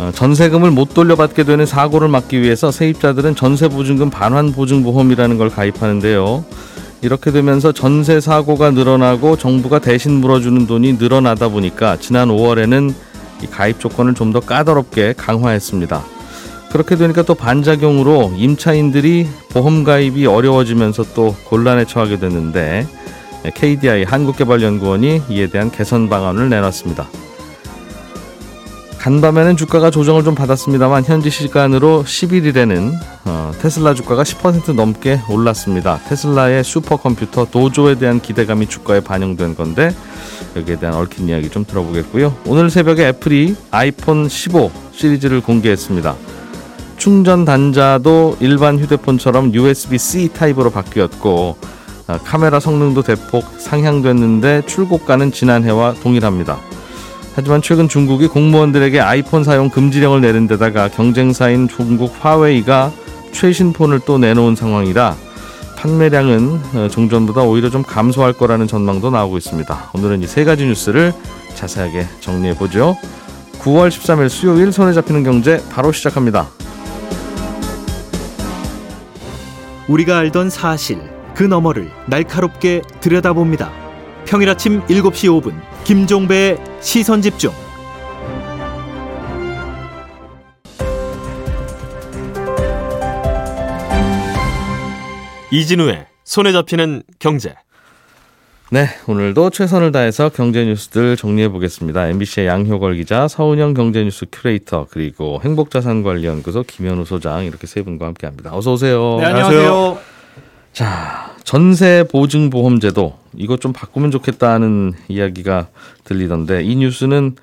어, 전세금을 못 돌려받게 되는 사고를 막기 위해서 세입자들은 전세보증금 반환보증보험이라는 걸 가입하는데요. 이렇게 되면서 전세 사고가 늘어나고 정부가 대신 물어주는 돈이 늘어나다 보니까 지난 5월에는 이 가입 조건을 좀 더 까다롭게 강화했습니다. 그렇게 되니까 또 반작용으로 임차인들이 보험 가입이 어려워지면서 또 곤란에 처하게 됐는데 KDI 한국개발연구원이 이에 대한 개선 방안을 내놨습니다. 간밤에는 주가가 조정을 좀 받았습니다만 현지 시간으로 11일에는 어, 테슬라 주가가 10% 넘게 올랐습니다. 테슬라의 슈퍼컴퓨터 도조에 대한 기대감이 주가에 반영된 건데 여기에 대한 얽힌 이야기 좀 들어보겠고요. 오늘 새벽에 애플이 아이폰 15 시리즈를 공개했습니다. 충전 단자도 일반 휴대폰처럼 USB-C 타입으로 바뀌었고 어, 카메라 성능도 대폭 상향됐는데 출고가는 지난해와 동일합니다. 하지만 최근 중국이 공무원들에게 아이폰 사용 금지령을 내린 데다가 경쟁사인 중국 화웨이가 최신 폰을 또 내놓은 상황이라 판매량은 어, 종전보다 오히려 좀 감소할 거라는 전망도 나오고 있습니다. 오늘은 이 세 가지 뉴스를 자세하게 정리해 보죠. 9월 13일 수요일 손에 잡히는 경제 바로 시작합니다. 우리가 알던 사실 그 너머를 날카롭게 들여다봅니다. 평일 아침 7시 5분 김종배의 시선 집중. 이진우의 손에 잡히는 경제. 네, 오늘도 최선을 다해서 경제 뉴스들 정리해 보겠습니다. MBC의 양효걸 기자, 서운영 경제뉴스 큐레이터, 그리고 행복자산관리연구소 김현우 소장 이렇게 세 분과 함께합니다. 어서 오세요. 네, 안녕하세요. 자, 전세 보증 보험제도 이거 좀 바꾸면 좋겠다는 이야기가 들리던데 이 뉴스는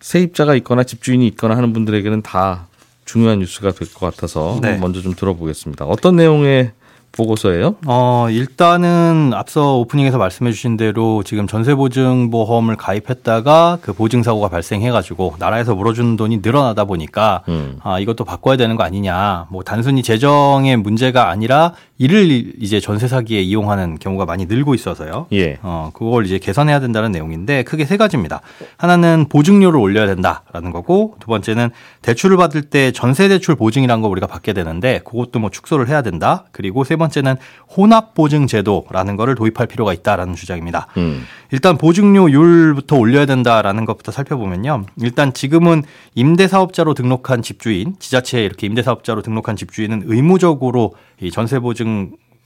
세입자가 있거나 집주인이 있거나 하는 분들에게는 다 중요한 뉴스가 될 것 같아서 네. 먼저 좀 들어보겠습니다. 어떤 내용의 보고서예요? 어, 일단은 앞서 오프닝에서 말씀해 주신 대로 지금 전세 보증 보험을 가입했다가 그 보증 사고가 발생해 가지고 나라에서 물어주는 돈이 늘어나다 보니까 음. 아, 이것도 바꿔야 되는 거 아니냐. 뭐 단순히 재정의 문제가 아니라 이를 이제 전세 사기에 이용하는 경우가 많이 늘고 있어서요. 예. 어, 그걸 이제 개선해야 된다는 내용인데 크게 세 가지입니다. 하나는 보증료를 올려야 된다라는 거고 두 번째는 대출을 받을 때 전세 대출 보증이라는 거 우리가 받게 되는데 그것도 뭐 축소를 해야 된다. 그리고 세 번째는 혼합 보증 제도라는 거를 도입할 필요가 있다라는 주장입니다. 음. 일단 보증료율부터 올려야 된다라는 것부터 살펴보면요. 일단 지금은 임대 사업자로 등록한 집주인, 지자체에 이렇게 임대 사업자로 등록한 집주인은 의무적으로 이 전세 보증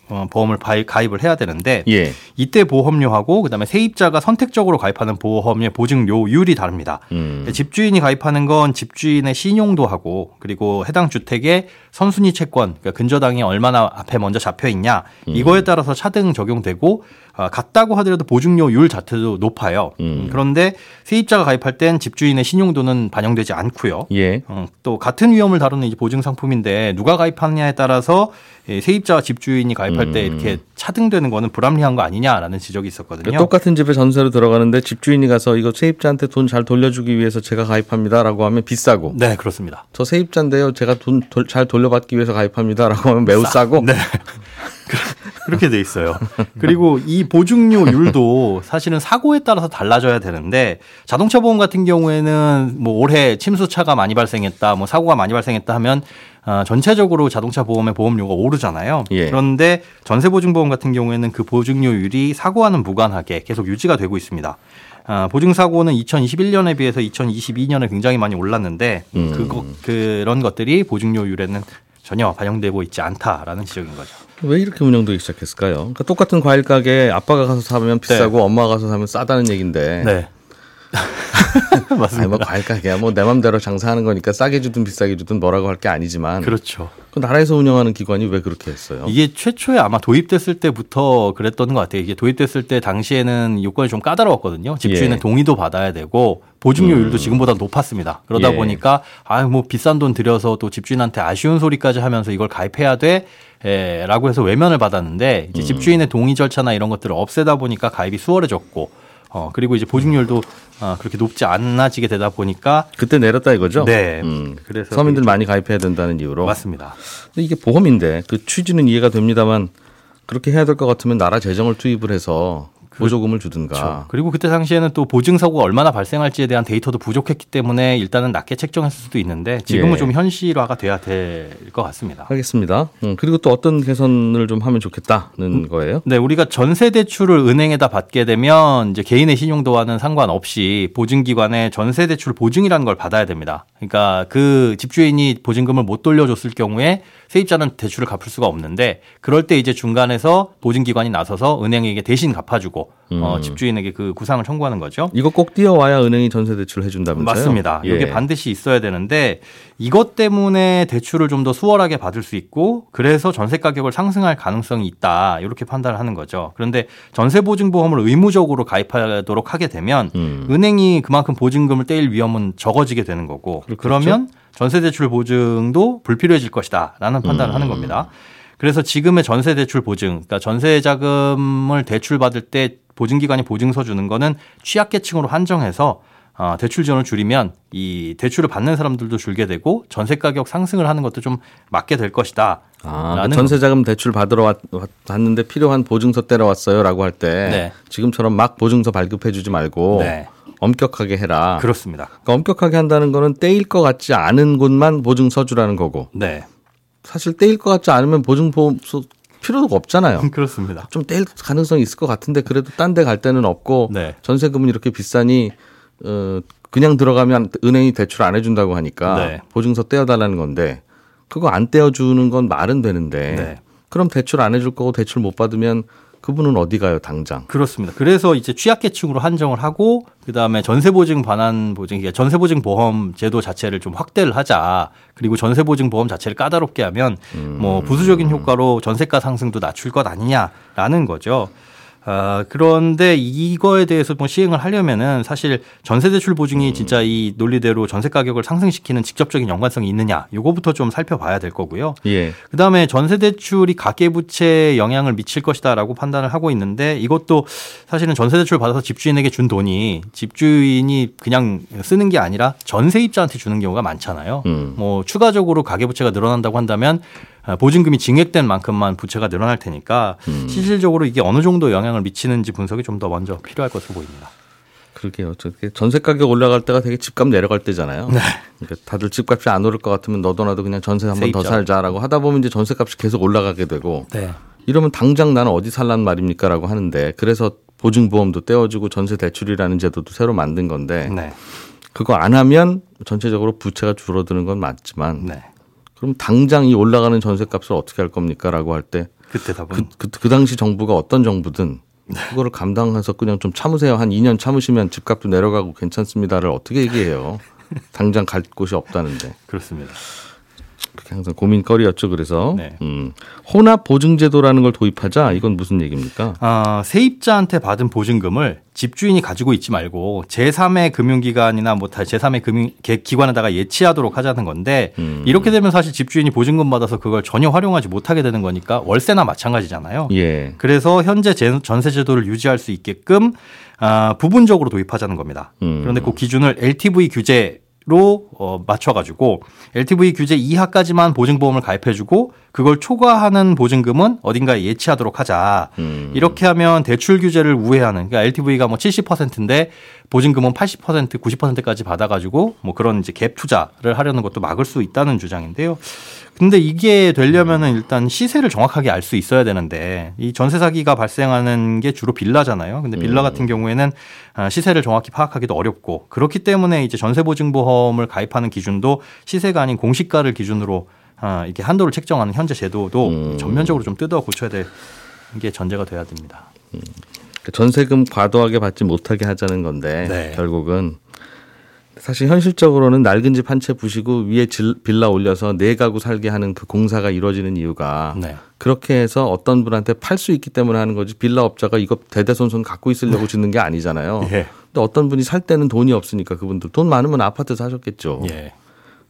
어, 보험을 가입- 가입을 해야 되는데 예. 이때 보험료하고 그다음에 세입자가 선택적으로 가입하는 보험의 보증료율이 다릅니다. 음. 집주인이 가입하는 건 집주인의 신용도 하고 그리고 해당 주택의 선순위 채권, 그러니까 근저당이 얼마나 앞에 먼저 잡혀 있냐 이거에 따라서 차등 적용되고 아, 같다고 하더라도 보증료율 자체도 높아요. 음. 그런데 세입자가 가입할 땐 집주인의 신용도는 반영되지 않고요. 예. 어, 또 같은 위험을 다루는 이제 보증 상품인데 누가 가입하느냐에 따라서 이 세입자와 집주인이 가입할 때 음. 이렇게 차등되는 거는 불합리한 거 아니냐라는 지적이 있었거든요. 그러니까 똑같은 집에 전세로 들어가는데 집주인이 가서 이거 세입자한테 돈 잘 돌려주기 위해서 제가 가입합니다라고 하면 비싸고 네, 그렇습니다. 저 세입자인데요 제가 돈 잘 돌려받기 위해서 가입합니다라고 하면 매우 싸 고 네. 그렇게 돼 있어요. 그리고 이 보증료율도 사실은 사고에 따라서 달라져야 되는데 자동차 보험 같은 경우에는 뭐 올해 침수차가 많이 발생했다, 뭐 사고가 많이 발생했다 하면 아, 전체적으로 자동차 보험의 보험료가 오르잖아요. 예. 그런데 전세 보증 보험 같은 경우에는 그 보증료율이 사고와는 무관하게 계속 유지가 되고 있습니다. 아, 보증사고는 2021년에 비해서 2022년에 굉장히 많이 올랐는데 음. 그거 그런 것들이 보증료율에는 전혀 반영되고 있지 않다라는 지적인 거죠. 왜 이렇게 운영되기 시작했을까요? 그러니까 똑같은 과일 가게 아빠가 가서 사면 비싸고 엄마가 가서 사면 싸다는 얘기인데 네. 맞습니다. 아니 뭐 과일 가게야 뭐 내 맘대로 장사하는 거니까 싸게 주든 비싸게 주든 뭐라고 할 게 아니지만 그렇죠. 그 나라에서 운영하는 기관이 왜 그렇게 했어요? 이게 최초에 아마 도입됐을 때부터 그랬던 것 같아요. 이게 도입됐을 때 당시에는 요건이 좀 까다로웠거든요. 집주인은 예. 동의도 받아야 되고 보증료율도 지금보다 높았습니다. 그러다 예. 보니까 아유 뭐 비싼 돈 들여서 또 집주인한테 아쉬운 소리까지 하면서 이걸 가입해야 돼. 에, 라고 해서 외면을 받았는데 이제 집주인의 동의 절차나 이런 것들을 없애다 보니까 가입이 수월해졌고 어 그리고 이제 보증률도 어, 그렇게 높지 않아지게 되다 보니까 그때 내렸다 이거죠? 네. 음, 그래서 서민들 많이 가입해야 된다는 이유로. 맞습니다. 근데 이게 보험인데 그 취지는 이해가 됩니다만 그렇게 해야 될 것 같으면 나라 재정을 투입을 해서 보조금을 주든가. 그렇죠. 그리고 그때 당시에는 또 보증 사고가 얼마나 발생할지에 대한 데이터도 부족했기 때문에 일단은 낮게 책정했을 수도 있는데 지금은 예. 좀 현실화가 돼야 될 것 같습니다. 하겠습니다. 음, 그리고 또 어떤 개선을 좀 하면 좋겠다는 거예요? 네, 우리가 전세 대출을 은행에다 받게 되면 이제 개인의 신용도와는 상관없이 보증기관에 전세 대출 보증이라는 걸 받아야 됩니다. 그러니까 그 집주인이 보증금을 못 돌려줬을 경우에 세입자는 대출을 갚을 수가 없는데 그럴 때 이제 중간에서 보증기관이 나서서 은행에게 대신 갚아주고 어, 집주인에게 그 구상을 청구하는 거죠. 이거 꼭 뛰어와야 은행이 전세 대출을 해준다면서요? 맞습니다. 예. 이게 반드시 있어야 되는데 이것 때문에 대출을 좀 더 수월하게 받을 수 있고 그래서 전세 가격을 상승할 가능성이 있다 이렇게 판단을 하는 거죠. 그런데 전세 보증 보험을 의무적으로 가입하도록 하게 되면 음. 은행이 그만큼 보증금을 떼일 위험은 적어지게 되는 거고 그렇겠죠. 그러면 전세 대출 보증도 불필요해질 것이다라는 판단을 음. 하는 겁니다. 그래서 지금의 전세 대출 보증, 그러니까 전세 자금을 대출 받을 때 보증기관이 보증서 주는 거는 취약계층으로 한정해서 어, 대출 지원을 줄이면 이 대출을 받는 사람들도 줄게 되고 전세 가격 상승을 하는 것도 좀 막게 될 것이다. 아, 그 전세자금 대출 받으러 왔, 왔는데 필요한 보증서 때려왔어요라고 할때 네. 지금처럼 막 보증서 발급해주지 말고 네. 엄격하게 해라. 그렇습니다. 그러니까 엄격하게 한다는 거는 떼일 것 같지 않은 곳만 보증서 주라는 거고 네. 사실 떼일 것 같지 않으면 보증보험 필요가 없잖아요. 그렇습니다. 좀 떼일 가능성이 있을 것 같은데 그래도 딴 데갈 데는 없고 네. 전세금은 이렇게 비싸니 어 그냥 들어가면 은행이 대출 안 해준다고 하니까 네. 보증서 떼어달라는 건데 그거 안 떼어주는 건 말은 되는데 네. 그럼 대출 안 해줄 거고 대출 못 받으면 그분은 어디 가요 당장? 그렇습니다. 그래서 이제 취약계층으로 한정을 하고 그다음에 전세보증 반환 보증, 그러니까 전세보증 보험 제도 자체를 좀 확대를 하자. 그리고 전세보증 보험 자체를 까다롭게 하면 뭐 부수적인 효과로 전세가 상승도 낮출 것 아니냐라는 거죠. 아, 그런데 이거에 대해서 뭐 시행을 하려면은 사실 전세 대출 보증이 진짜 이 논리대로 전세 가격을 상승시키는 직접적인 연관성이 있느냐, 요거부터 좀 살펴봐야 될 거고요. 예. 그다음에 전세 대출이 가계 부채에 영향을 미칠 것이다라고 판단을 하고 있는데 이것도 사실은 전세 대출 받아서 집주인에게 준 돈이 집주인이 그냥 쓰는 게 아니라 전세입자한테 주는 경우가 많잖아요. 음. 뭐 추가적으로 가계 부채가 늘어난다고 한다면 아, 보증금이 증액된 만큼만 부채가 늘어날 테니까 음. 실질적으로 이게 어느 정도 영향을 미치는지 분석이 좀 더 먼저 필요할 것으로 보입니다. 그러게요. 전세 가격 올라갈 때가 되게 집값 내려갈 때잖아요. 그러니까 다들 집값이 안 오를 것 같으면 너도 나도 그냥 전세 한 번 더. 살자라고 하다 보면 이제 전세값이 계속 올라가게 되고 네. 이러면 당장 나는 어디 살란 말입니까라고 하는데 그래서 보증보험도 떼어주고 전세 대출이라는 제도도 새로 만든 건데 네. 그거 안 하면 전체적으로 부채가 줄어드는 건 맞지만 네. 그럼 당장 이 올라가는 전세값을 어떻게 할 겁니까라고 할 때 그때 답은 그, 그, 그 당시 정부가 어떤 정부든 그거를 감당해서 그냥 좀 참으세요. 한 2년 참으시면 집값도 내려가고 괜찮습니다를 어떻게 얘기해요. 당장 갈 곳이 없다는데. 그렇습니다. 그게 항상 고민거리였죠. 그래서 네. 음, 혼합 보증제도라는 걸 도입하자. 이건 무슨 얘기입니까? 아, 세입자한테 받은 보증금을 집주인이 가지고 있지 말고 제3의 금융기관이나 뭐다 제3의 금융 개- 기관에다가 예치하도록 하자는 건데 음. 이렇게 되면 사실 집주인이 보증금 받아서 그걸 전혀 활용하지 못하게 되는 거니까 월세나 마찬가지잖아요. 예. 그래서 현재 제- 전세 제도를 유지할 수 있게끔 아, 부분적으로 도입하자는 겁니다. 음. 그런데 그 기준을 LTV 규제 로 어, 맞춰가지고 LTV 규제 이하까지만 보증보험을 가입해주고 그걸 초과하는 보증금은 어딘가에 예치하도록 하자. 음. 이렇게 하면 대출 규제를 우회하는 그러니까 LTV가 뭐 70%인데 보증금은 80% 90%까지 받아가지고 뭐 그런 이제 갭 투자를 하려는 것도 막을 수 있다는 주장인데요. 근데 이게 되려면은 일단 시세를 정확하게 알 수 있어야 되는데 이 전세 사기가 발생하는 게 주로 빌라잖아요. 근데 빌라 같은 경우에는 아, 시세를 정확히 파악하기도 어렵고 그렇기 때문에 이제 전세 보증 보험을 가입하는 기준도 시세가 아닌 공시가를 기준으로 아, 이렇게 한도를 책정하는 현재 제도도 음. 전면적으로 좀 뜯어 고쳐야 될 게 전제가 돼야 됩니다. 그 전세금 과도하게 받지 못하게 하자는 건데 네. 결국은 사실 현실적으로는 낡은 집 한 채 부시고 위에 질, 빌라 올려서 네 가구 살게 하는 그 공사가 이루어지는 이유가 네. 그렇게 해서 어떤 분한테 팔 수 있기 때문에 하는 거지 빌라 업자가 이거 대대손손 갖고 있으려고 짓는 게 아니잖아요. 예. 근데 어떤 분이 살 때는 돈이 없으니까 그분들 돈 많으면 아파트 사셨겠죠. 예.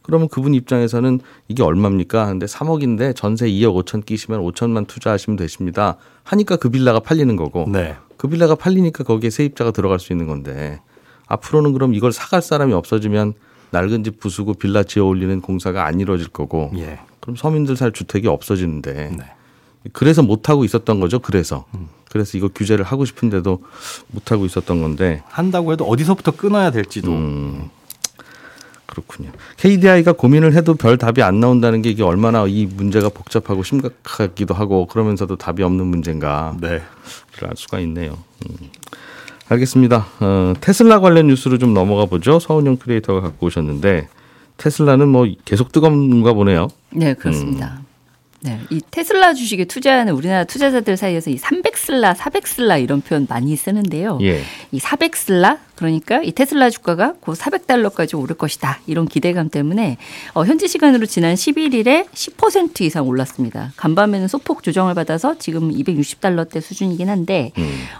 그러면 그분 입장에서는 이게 얼마입니까? 근데 3억인데 전세 2억 5천 끼시면 5천만 투자하시면 되십니다. 하니까 그 빌라가 팔리는 거고 네. 그 빌라가 팔리니까 거기에 세입자가 들어갈 수 있는 건데 앞으로는 그럼 이걸 사갈 사람이 없어지면 낡은 집 부수고 빌라 지어 올리는 공사가 안 이루어질 거고 예. 그럼 서민들 살 주택이 없어지는데 네. 그래서 못 하고 있었던 거죠. 그래서 그래서 이거 규제를 하고 싶은데도 못 하고 있었던 건데 한다고 해도 어디서부터 끊어야 될지도 음, 그렇군요. KDI가 고민을 해도 별 답이 안 나온다는 게 이게 얼마나 이 문제가 복잡하고 심각하기도 하고 그러면서도 답이 없는 문제인가 네. 알 수가 있네요. 음. 알겠습니다. 어, 테슬라 관련 뉴스로 좀 넘어가 보죠. 서은영 크리에이터가 갖고 오셨는데 테슬라는 뭐 계속 뜨거운가 보네요. 네, 그렇습니다. 네, 이 테슬라 주식에 투자하는 우리나라 투자자들 사이에서 이 300슬라, 400슬라 이런 표현 많이 쓰는데요. 예. 이 400슬라 그러니까 이 테슬라 주가가 곧 400달러까지 오를 것이다. 이런 기대감 때문에 어, 현지 시간으로 지난 11일에 10% 이상 올랐습니다. 간밤에는 소폭 조정을 받아서 지금 260달러대 수준이긴 한데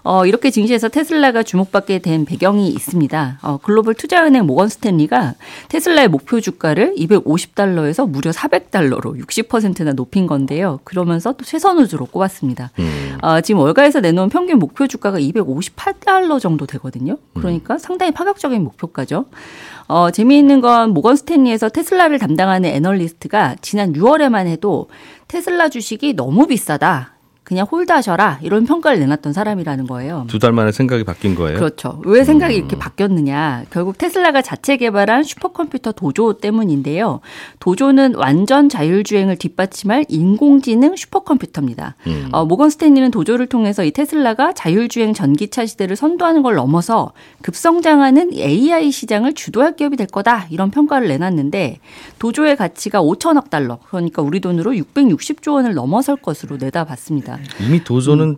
어, 이렇게 증시에서 테슬라가 주목받게 된 배경이 있습니다. 어, 글로벌 투자은행 모건 스탠리가 테슬라의 목표 주가를 250달러에서 무려 400달러로 60%나 높인 건데요. 그러면서 또 최선 우주로 꼽았습니다. 어, 지금 월가에서 내놓은 평균 목표 주가가 258달러 정도 되거든요. 그러니까 상당히 파격적인 목표가죠. 어, 재미있는 건 모건 스탠리에서 테슬라를 담당하는 애널리스트가 지난 6월에만 해도 테슬라 주식이 너무 비싸다. 그냥 hold하셔라. 이런 평가를 내놨던 사람이라는 거예요. 두 달 만에 생각이 바뀐 거예요. 그렇죠. 왜 생각이 이렇게 바뀌었느냐. 결국 테슬라가 자체 개발한 슈퍼컴퓨터 도조 때문인데요. 도조는 완전 자율주행을 뒷받침할 인공지능 슈퍼컴퓨터입니다. 음. 어, 모건 스탠리는 도조를 통해서 이 테슬라가 자율주행 전기차 시대를 선도하는 걸 넘어서 급성장하는 AI 시장을 주도할 기업이 될 거다. 이런 평가를 내놨는데 도조의 가치가 5천억 달러. 그러니까 우리 돈으로 660조 원을 넘어설 것으로 내다봤습니다. 이미 도조는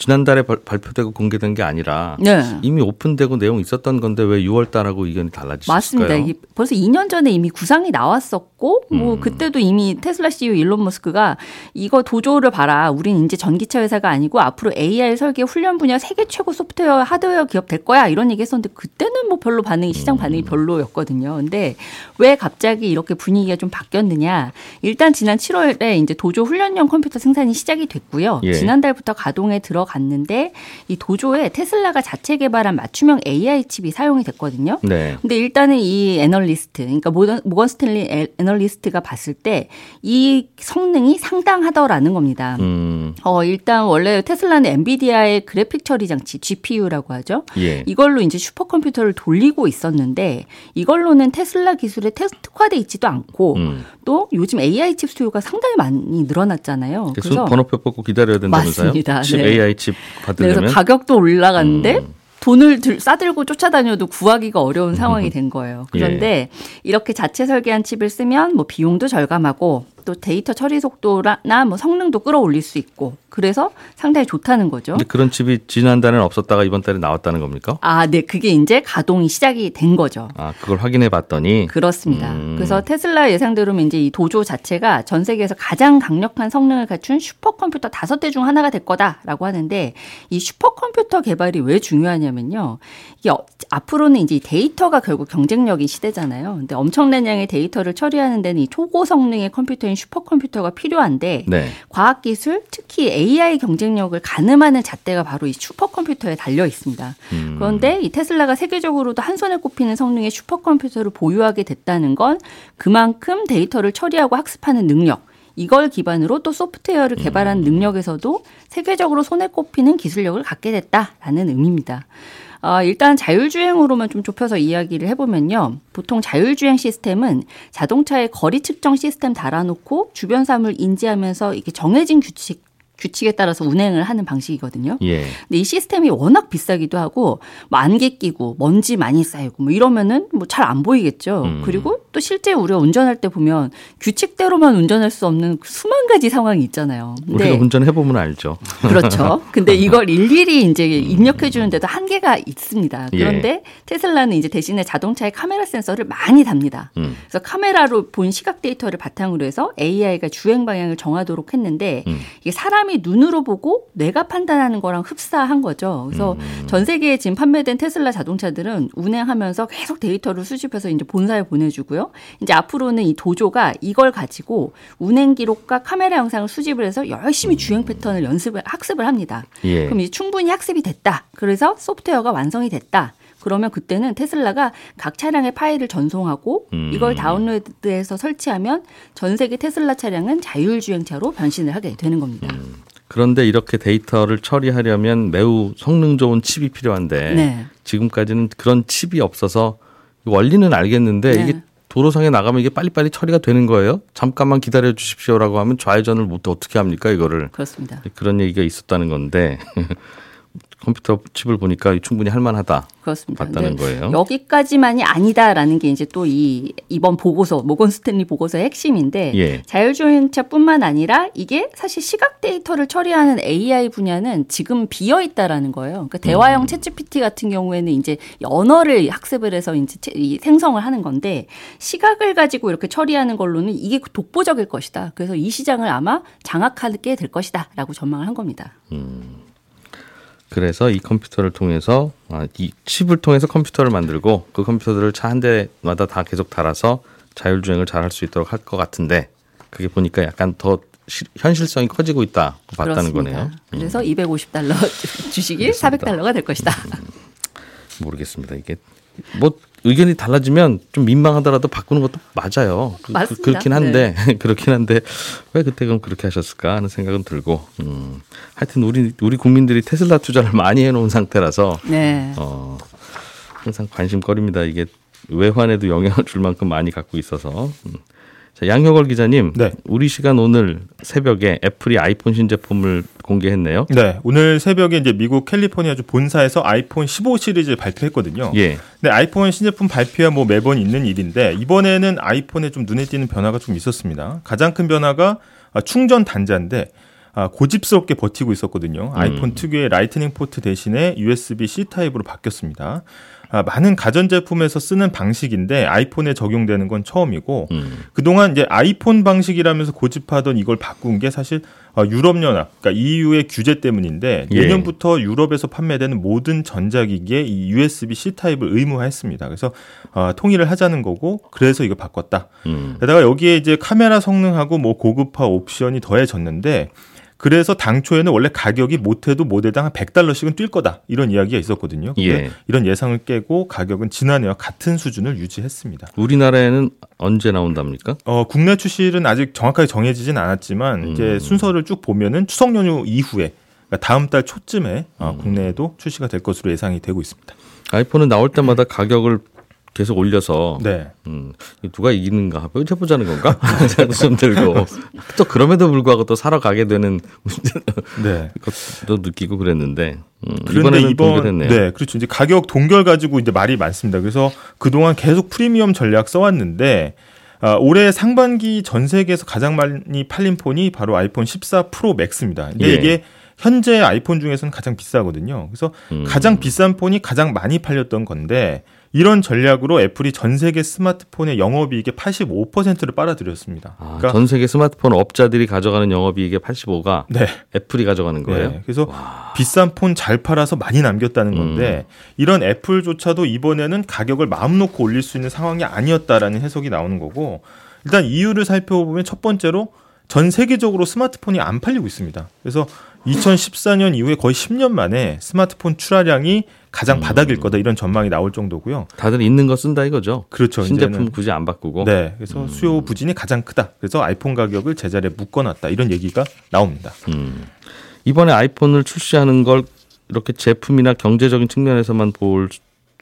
지난달에 발, 발표되고 공개된 게 아니라 네. 이미 오픈되고 내용 있었던 건데 왜 6월 달하고 의견이 달라지셨을까요? 맞습니다. 벌써 2년 전에 이미 구상이 나왔었고, 뭐 음. 그때도 이미 테슬라 CEO 일론 머스크가 이거 도조를 봐라. 우린 이제 전기차 회사가 아니고 앞으로 AI 설계 훈련 분야 세계 최고 소프트웨어 하드웨어 기업 될 거야. 이런 얘기 했었는데 그때는 뭐 별로 반응이 시장 반응이 별로였거든요. 근데 왜 갑자기 이렇게 분위기가 좀 바뀌었느냐? 일단 지난 7월에 이제 도조 훈련용 컴퓨터 생산이 시작이 됐고요. 예. 지난달부터 가동에 들어 갔는데 이 도조에 테슬라가 자체 개발한 맞춤형 AI 칩이 사용이 됐거든요. 네. 근데 일단은 이 애널리스트, 그러니까 모던, 모건 스탠리 애- 애널리스트가 봤을 때 이 성능이 상당하더라는 겁니다. 음, 어, 일단 원래 테슬라는 엔비디아의 그래픽 처리 장치 GPU라고 하죠. 예. 이걸로 이제 슈퍼컴퓨터를 돌리고 있었는데 이걸로는 테슬라 기술에 최적화돼 있지도 않고 음. 또 요즘 AI 칩 수요가 상당히 많이 늘어났잖아요. 계속 그래서 번호표 뽑고 기다려야 된다면서요? 맞습니다. 칩 네. AI 칩 받으려면 그래서 가격도 올라갔는데 음. 돈을 들, 싸들고 쫓아다녀도 구하기가 어려운 상황이 된 거예요. 그런데 예. 이렇게 자체 설계한 칩을 쓰면 뭐 비용도 절감하고 또 데이터 처리 속도나 뭐 성능도 끌어올릴 수 있고 그래서 상당히 좋다는 거죠. 근데 그런 칩이 지난달에는 없었다가 이번 달에 나왔다는 겁니까? 아, 네. 그게 이제 가동이 시작이 된 거죠. 아, 그걸 확인해 봤더니 그렇습니다. 음. 그래서 테슬라 예상대로면 이제 이 도조 자체가 전 세계에서 가장 강력한 성능을 갖춘 슈퍼컴퓨터 다섯 대 중 하나가 될 거다라고 하는데 이 슈퍼컴퓨터 개발이 왜 중요하냐면요. 이게 어- 앞으로는 이제 이 데이터가 결국 경쟁력인 시대잖아요. 근데 엄청난 양의 데이터를 처리하는 데는 이 초고 성능의 컴퓨터인 슈퍼컴퓨터가 필요한데 네. 과학기술, 특히 AI 경쟁력을 가늠하는 잣대가 바로 이 슈퍼컴퓨터에 달려 있습니다. 음. 그런데 이 테슬라가 세계적으로도 한 손에 꼽히는 성능의 슈퍼컴퓨터를 보유하게 됐다는 건 그만큼 데이터를 처리하고 학습하는 능력, 이걸 기반으로 또 소프트웨어를 개발하는 능력에서도 세계적으로 손에 꼽히는 기술력을 갖게 됐다라는 의미입니다. 아, 일단 자율주행으로만 좀 좁혀서 이야기를 해보면요. 보통 자율주행 시스템은 자동차의 거리 측정 시스템 달아놓고 주변 사물 인지하면서 이게 정해진 규칙 규칙에 따라서 운행을 하는 방식이거든요. 예. 근데 이 시스템이 워낙 비싸기도 하고 뭐 안개 끼고 먼지 많이 쌓이고 뭐 이러면은 뭐 잘 안 보이겠죠. 음. 그리고 또 실제 우리가 운전할 때 보면 규칙대로만 운전할 수 없는 수만 가지 상황이 있잖아요. 우리가 근데 운전해 보면 알죠. 그렇죠. 근데 이걸 일일이 이제 입력해 주는데도 한계가 있습니다. 예. 그런데 테슬라는 이제 대신에 자동차에 카메라 센서를 많이 답니다. 음. 그래서 카메라로 본 시각 데이터를 바탕으로 해서 AI가 주행 방향을 정하도록 했는데 음. 이게 사람이 눈으로 보고 뇌가 판단하는 거랑 흡사한 거죠. 그래서 음. 전 세계에 지금 판매된 테슬라 자동차들은 운행하면서 계속 데이터를 수집해서 이제 본사에 보내주고요. 이제 앞으로는 이 도조가 이걸 가지고 운행 기록과 카메라 영상을 수집을 해서 열심히 주행 패턴을 연습을 학습을 합니다. 예. 그럼 이제 충분히 학습이 됐다. 그래서 소프트웨어가 완성이 됐다. 그러면 그때는 테슬라가 각 차량의 파일을 전송하고 음. 이걸 다운로드해서 설치하면 전 세계 테슬라 차량은 자율주행차로 변신을 하게 되는 겁니다. 그런데 이렇게 데이터를 처리하려면 매우 성능 좋은 칩이 필요한데 네. 지금까지는 그런 칩이 없어서 원리는 알겠는데 네. 이게 도로상에 나가면 이게 빨리빨리 처리가 되는 거예요? 잠깐만 기다려 주십시오라고 하면 좌회전을 못 어떻게 합니까 이거를 그렇습니다. 그런 얘기가 있었다는 건데 컴퓨터 칩을 보니까 충분히 할만하다 그렇습니다. 봤다는 거예요. 여기까지만이 아니다라는 게 이제 또 이 이번 보고서 모건 스탠리 보고서의 핵심인데 예. 자율주행차뿐만 아니라 이게 사실 시각 데이터를 처리하는 AI 분야는 지금 비어 있다라는 거예요. 그러니까 음. 대화형 챗GPT 같은 경우에는 이제 언어를 학습을 해서 이제 생성을 하는 건데 시각을 가지고 이렇게 처리하는 걸로는 이게 독보적일 것이다. 그래서 이 시장을 아마 장악하게 될 것이다라고 전망을 한 겁니다. 그래서 이 컴퓨터를 통해서 아, 이 칩을 통해서 컴퓨터를 만들고 그 컴퓨터들을 차 한 대마다 다 계속 달아서 자율주행을 잘 할 수 있도록 할 것 같은데 그게 보니까 약간 더 시- 현실성이 커지고 있다 봤다는 그렇습니다. 거네요. 음. 그래서 250달러 주식이 알겠습니다. 400달러가 될 것이다. 모르겠습니다. 이게 뭐 의견이 달라지면 좀 민망하더라도 바꾸는 것도 맞아요. 그, 맞습니다. 그, 렇긴 한데 그렇긴 한데 왜 그때 그럼 그렇게 하셨을까 하는 생각은 들고 음, 하여튼 우리 우리 국민들이 테슬라 투자를 많이 해놓은 상태라서 네. 어, 항상 관심거리입니다. 이게 외환에도 영향을 줄 만큼 많이 갖고 있어서. 음. 자, 양효걸 기자님, 네. 우리 시간 오늘 새벽에 애플이 아이폰 신제품을 공개했네요. 네, 오늘 새벽에 이제 미국 캘리포니아주 본사에서 아이폰 15 시리즈를 발표했거든요. 예, 근데 아이폰 신제품 발표야 뭐 매번 있는 일인데 이번에는 아이폰에 좀 눈에 띄는 변화가 좀 있었습니다. 가장 큰 변화가 아, 충전 단자인데 아, 고집스럽게 버티고 있었거든요. 아이폰 특유의 라이트닝 포트 대신에 USB-C 타입으로 바뀌었습니다. 아, 많은 가전제품에서 쓰는 방식인데 아이폰에 적용되는 건 처음이고 음, 그동안 이제 아이폰 방식이라면서 고집하던 이걸 바꾼 게 사실 어, 유럽연합, 그러니까 EU의 규제 때문인데 예. 내년부터 유럽에서 판매되는 모든 전자기기에 이 USB-C 타입을 의무화했습니다. 그래서 어, 통일을 하자는 거고 그래서 이거 바꿨다. 음, 게다가 여기에 이제 카메라 성능하고 뭐 고급화 옵션이 더해졌는데 그래서 당초에는 원래 가격이 못해도 모델당 한 100달러씩은 뛸 거다 이런 이야기가 있었거든요. 예. 이런 예상을 깨고 가격은 지난해와 같은 수준을 유지했습니다. 우리나라에는 언제 나온답니까? 어, 국내 출시는 아직 정확하게 정해지진 않았지만 음. 이제 순서를 쭉 보면은 추석 연휴 이후에 그러니까 다음 달 초쯤에 음. 어, 국내에도 출시가 될 것으로 예상이 되고 있습니다. 아이폰은 나올 때마다 가격을 계속 올려서 네. 음, 누가 이기는가 해보자는 건가 생각도 좀 들고 또 그럼에도 불구하고 또 사러 가게 되는 네. 것도 느끼고 그랬는데 음, 그런데 이번. 네, 그렇죠. 이제 가격 동결 가지고 이제 말이 많습니다. 그래서 그동안 계속 프리미엄 전략 써왔는데 아, 올해 상반기 전 세계에서 가장 많이 팔린 폰이 바로 아이폰 14 프로 맥스입니다. 근데 예. 이게 현재 아이폰 중에서는 가장 비싸거든요. 그래서 음. 가장 비싼 폰이 가장 많이 팔렸던 건데 이런 전략으로 애플이 전 세계 스마트폰의 영업이익의 85%를 빨아들였습니다. 아, 그러니까 전 세계 스마트폰 업자들이 가져가는 영업이익의 85가 네. 애플이 가져가는 거예요. 네, 그래서 비싼 폰 잘 팔아서 많이 남겼다는 건데 이런 애플조차도 이번에는 가격을 마음 놓고 올릴 수 있는 상황이 아니었다라는 해석이 나오는 거고 일단 이유를 살펴보면 첫 번째로 전 세계적으로 스마트폰이 안 팔리고 있습니다. 그래서 2014년 이후에 거의 10년 만에 스마트폰 출하량이 가장 바닥일 거다 이런 전망이 나올 정도고요. 다들 있는 거 쓴다 이거죠. 그렇죠. 신제품 이제는- 굳이 안 바꾸고. 네, 그래서 수요 부진이 가장 크다. 그래서 아이폰 가격을 제자리에 묶어놨다 이런 얘기가 나옵니다. 음. 이번에 아이폰을 출시하는 걸 이렇게 제품이나 경제적인 측면에서만 볼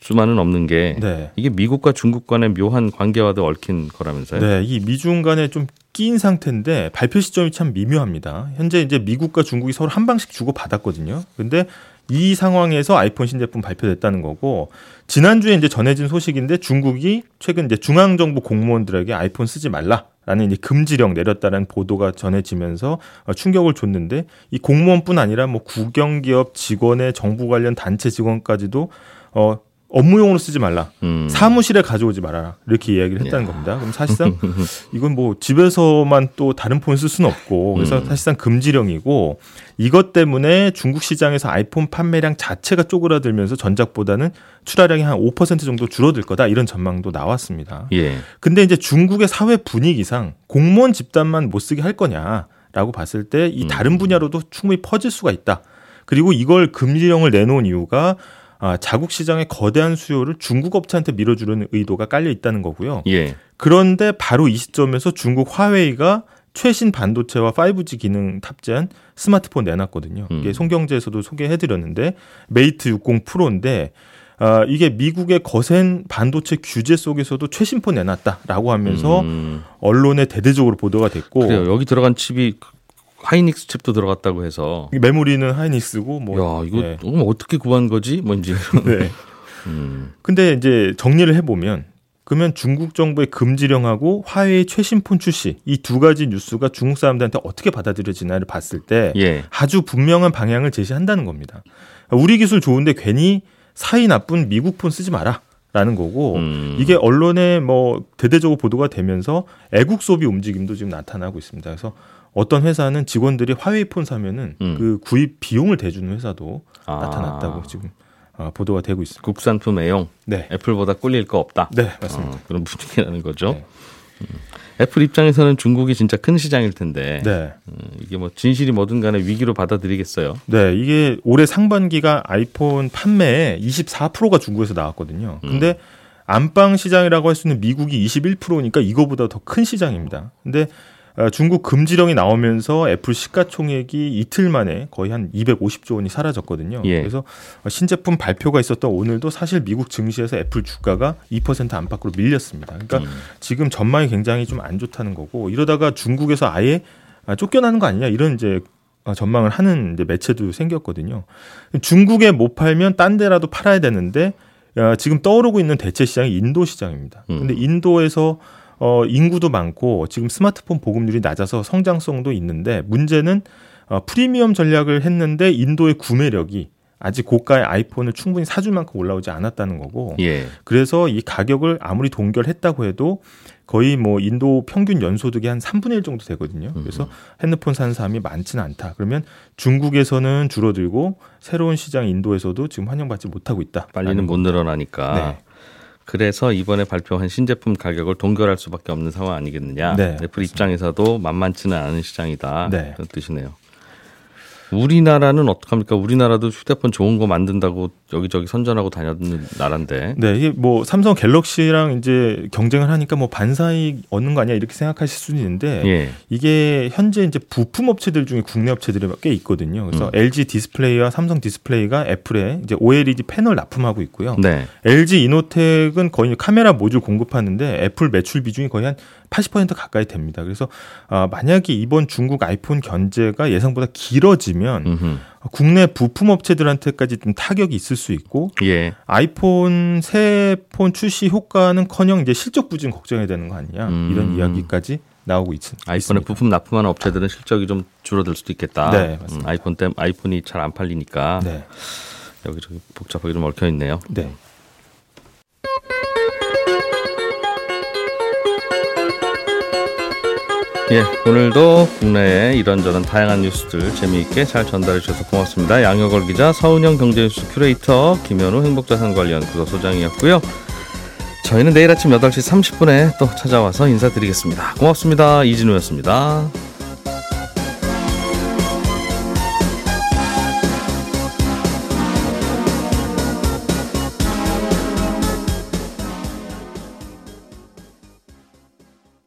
수만은 없는 게 네. 이게 미국과 중국 간의 묘한 관계와도 얽힌 거라면서요. 네, 이 미중 간에 좀 끼인 상태인데 발표 시점이 참 미묘합니다. 현재 이제 미국과 중국이 서로 한 방씩 주고 받았거든요. 근데 이 상황에서 아이폰 신제품 발표됐다는 거고 지난주에 이제 전해진 소식인데 중국이 최근 이제 중앙정부 공무원들에게 아이폰 쓰지 말라 라는 이제 금지령 내렸다는 보도가 전해지면서 어, 충격을 줬는데 이 공무원뿐 아니라 뭐 국영기업 직원의 정부 관련 단체 직원까지도 어 업무용으로 쓰지 말라. 음. 사무실에 가져오지 말아라. 이렇게 이야기를 했다는 겁니다. 그럼 사실상 이건 뭐 집에서만 또 다른 폰 쓸 수는 없고 그래서 사실상 금지령이고 이것 때문에 중국 시장에서 아이폰 판매량 자체가 쪼그라들면서 전작보다는 출하량이 한 5% 정도 줄어들 거다 이런 전망도 나왔습니다. 예. 근데 이제 중국의 사회 분위기상 공무원 집단만 못 쓰게 할 거냐라고 봤을 때 이 다른 분야로도 충분히 퍼질 수가 있다. 그리고 이걸 금지령을 내놓은 이유가 아, 자국 시장의 거대한 수요를 중국 업체한테 밀어주려는 의도가 깔려 있다는 거고요. 예. 그런데 바로 이 시점에서 중국 화웨이가 최신 반도체와 5G 기능 탑재한 스마트폰 내놨거든요. 이게 음. 손경제에서도 소개해드렸는데 메이트 60 프로인데 아, 이게 미국의 거센 반도체 규제 속에서도 최신폰 내놨다라고 하면서 음. 언론에 대대적으로 보도가 됐고 그래요. 여기 들어간 칩이 하이닉스 칩도 들어갔다고 해서 이 메모리는 하이닉스고 뭐 야 이거 네. 어떻게 구한 거지? 뭔지. 네. 음. 근데 이제 정리를 해 보면 그러면 중국 정부의 금지령하고 화웨이 최신 폰 출시 이 두 가지 뉴스가 중국 사람들한테 어떻게 받아들여지나를 봤을 때 예. 아주 분명한 방향을 제시한다는 겁니다. 우리 기술 좋은데 괜히 사이 나쁜 미국 폰 쓰지 마라. 라는 거고 음. 이게 언론에 뭐 대대적으로 보도가 되면서 애국 소비 움직임도 지금 나타나고 있습니다. 그래서 어떤 회사는 직원들이 화웨이 폰 사면은 음. 그 구입 비용을 대주는 회사도 아. 나타났다고 지금 어, 보도가 되고 있습니다. 국산품 애용 네, 애플보다 꿀릴 거 없다. 네 맞습니다. 어, 그런 분위기라는 거죠. 네. 음. 애플 입장에서는 중국이 진짜 큰 시장일 텐데 네. 음, 이게 뭐 진실이 뭐든 간에 위기로 받아들이겠어요. 네, 이게 올해 상반기가 아이폰 판매의 24%가 중국에서 나왔거든요. 근데 안방 시장이라고 할 수 있는 미국이 21%니까 이거보다 더 큰 시장입니다. 근데 어, 중국 금지령이 나오면서 애플 시가총액이 이틀 만에 거의 한 250조 원이 사라졌거든요. 예. 그래서 신제품 발표가 있었던 오늘도 사실 미국 증시에서 애플 주가가 2% 안팎으로 밀렸습니다. 그러니까 지금 전망이 굉장히 좀 안 좋다는 거고 이러다가 중국에서 아예 아, 쫓겨나는 거 아니냐 이런 이제 어, 전망을 하는 이제 매체도 생겼거든요. 중국에 못 팔면 딴 데라도 팔아야 되는데 야, 지금 떠오르고 있는 대체 시장이 인도 시장입니다. 음. 근데 인도에서 어, 인구도 많고 지금 스마트폰 보급률이 낮아서 성장성도 있는데 문제는 어, 프리미엄 전략을 했는데 인도의 구매력이 아직 고가의 아이폰을 충분히 사줄 만큼 올라오지 않았다는 거고 예. 그래서 이 가격을 아무리 동결했다고 해도 거의 뭐 인도 평균 연소득이 한 3분의 1 정도 되거든요. 그래서 핸드폰 사는 사람이 많지는 않다. 그러면 중국에서는 줄어들고 새로운 시장 인도에서도 지금 환영받지 못하고 있다. 빨리는 못 늘어나니까. 네. 그래서 이번에 발표한 신제품 가격을 동결할 수밖에 없는 상황 아니겠느냐. 네, 애플 맞습니다. 입장에서도 만만치는 않은 시장이다. 네. 그런 뜻이네요. 우리나라는 어떡합니까? 우리나라도 휴대폰 좋은 거 만든다고 여기저기 선전하고 다녔는 나라인데. 네, 이게 뭐 삼성 갤럭시랑 이제 경쟁을 하니까 뭐 반사이익 얻는 거 아니야 이렇게 생각하실 수는 있는데 예. 이게 현재 이제 부품 업체들 중에 국내 업체들이 꽤 있거든요. 그래서 음. LG 디스플레이와 삼성 디스플레이가 애플에 이제 OLED 패널 납품하고 있고요. 네. LG 이노텍은 거의 카메라 모듈 공급하는데 애플 매출 비중이 거의 한 80% 가까이 됩니다. 그래서 아, 만약에 이번 중국 아이폰 견제가 예상보다 길어지면 음흠. 국내 부품 업체들한테까지 좀 타격이 있을 수 있고 예. 아이폰 새 폰 출시 효과는커녕 이제 실적 부진 걱정해야 되는 거 아니냐 음. 이런 이야기까지 나오고 있, 아이폰에 있습니다. 부품 납품하는 업체들은 실적이 좀 줄어들 수도 있겠다. 네. 음, 아이폰 때 아이폰이 잘 안 팔리니까 네, 여기 저기 복잡하게 좀 얽혀 있네요. 네. 예, 오늘도 국내에 이런저런 다양한 뉴스들 재미있게 잘 전달해 주셔서 고맙습니다. 양효걸 기자, 서은영 경제뉴스 큐레이터, 김현우 행복자산관리연구소 소장이었고요. 저희는 내일 아침 8시 30분에 또 찾아와서 인사드리겠습니다. 고맙습니다. 이진우였습니다.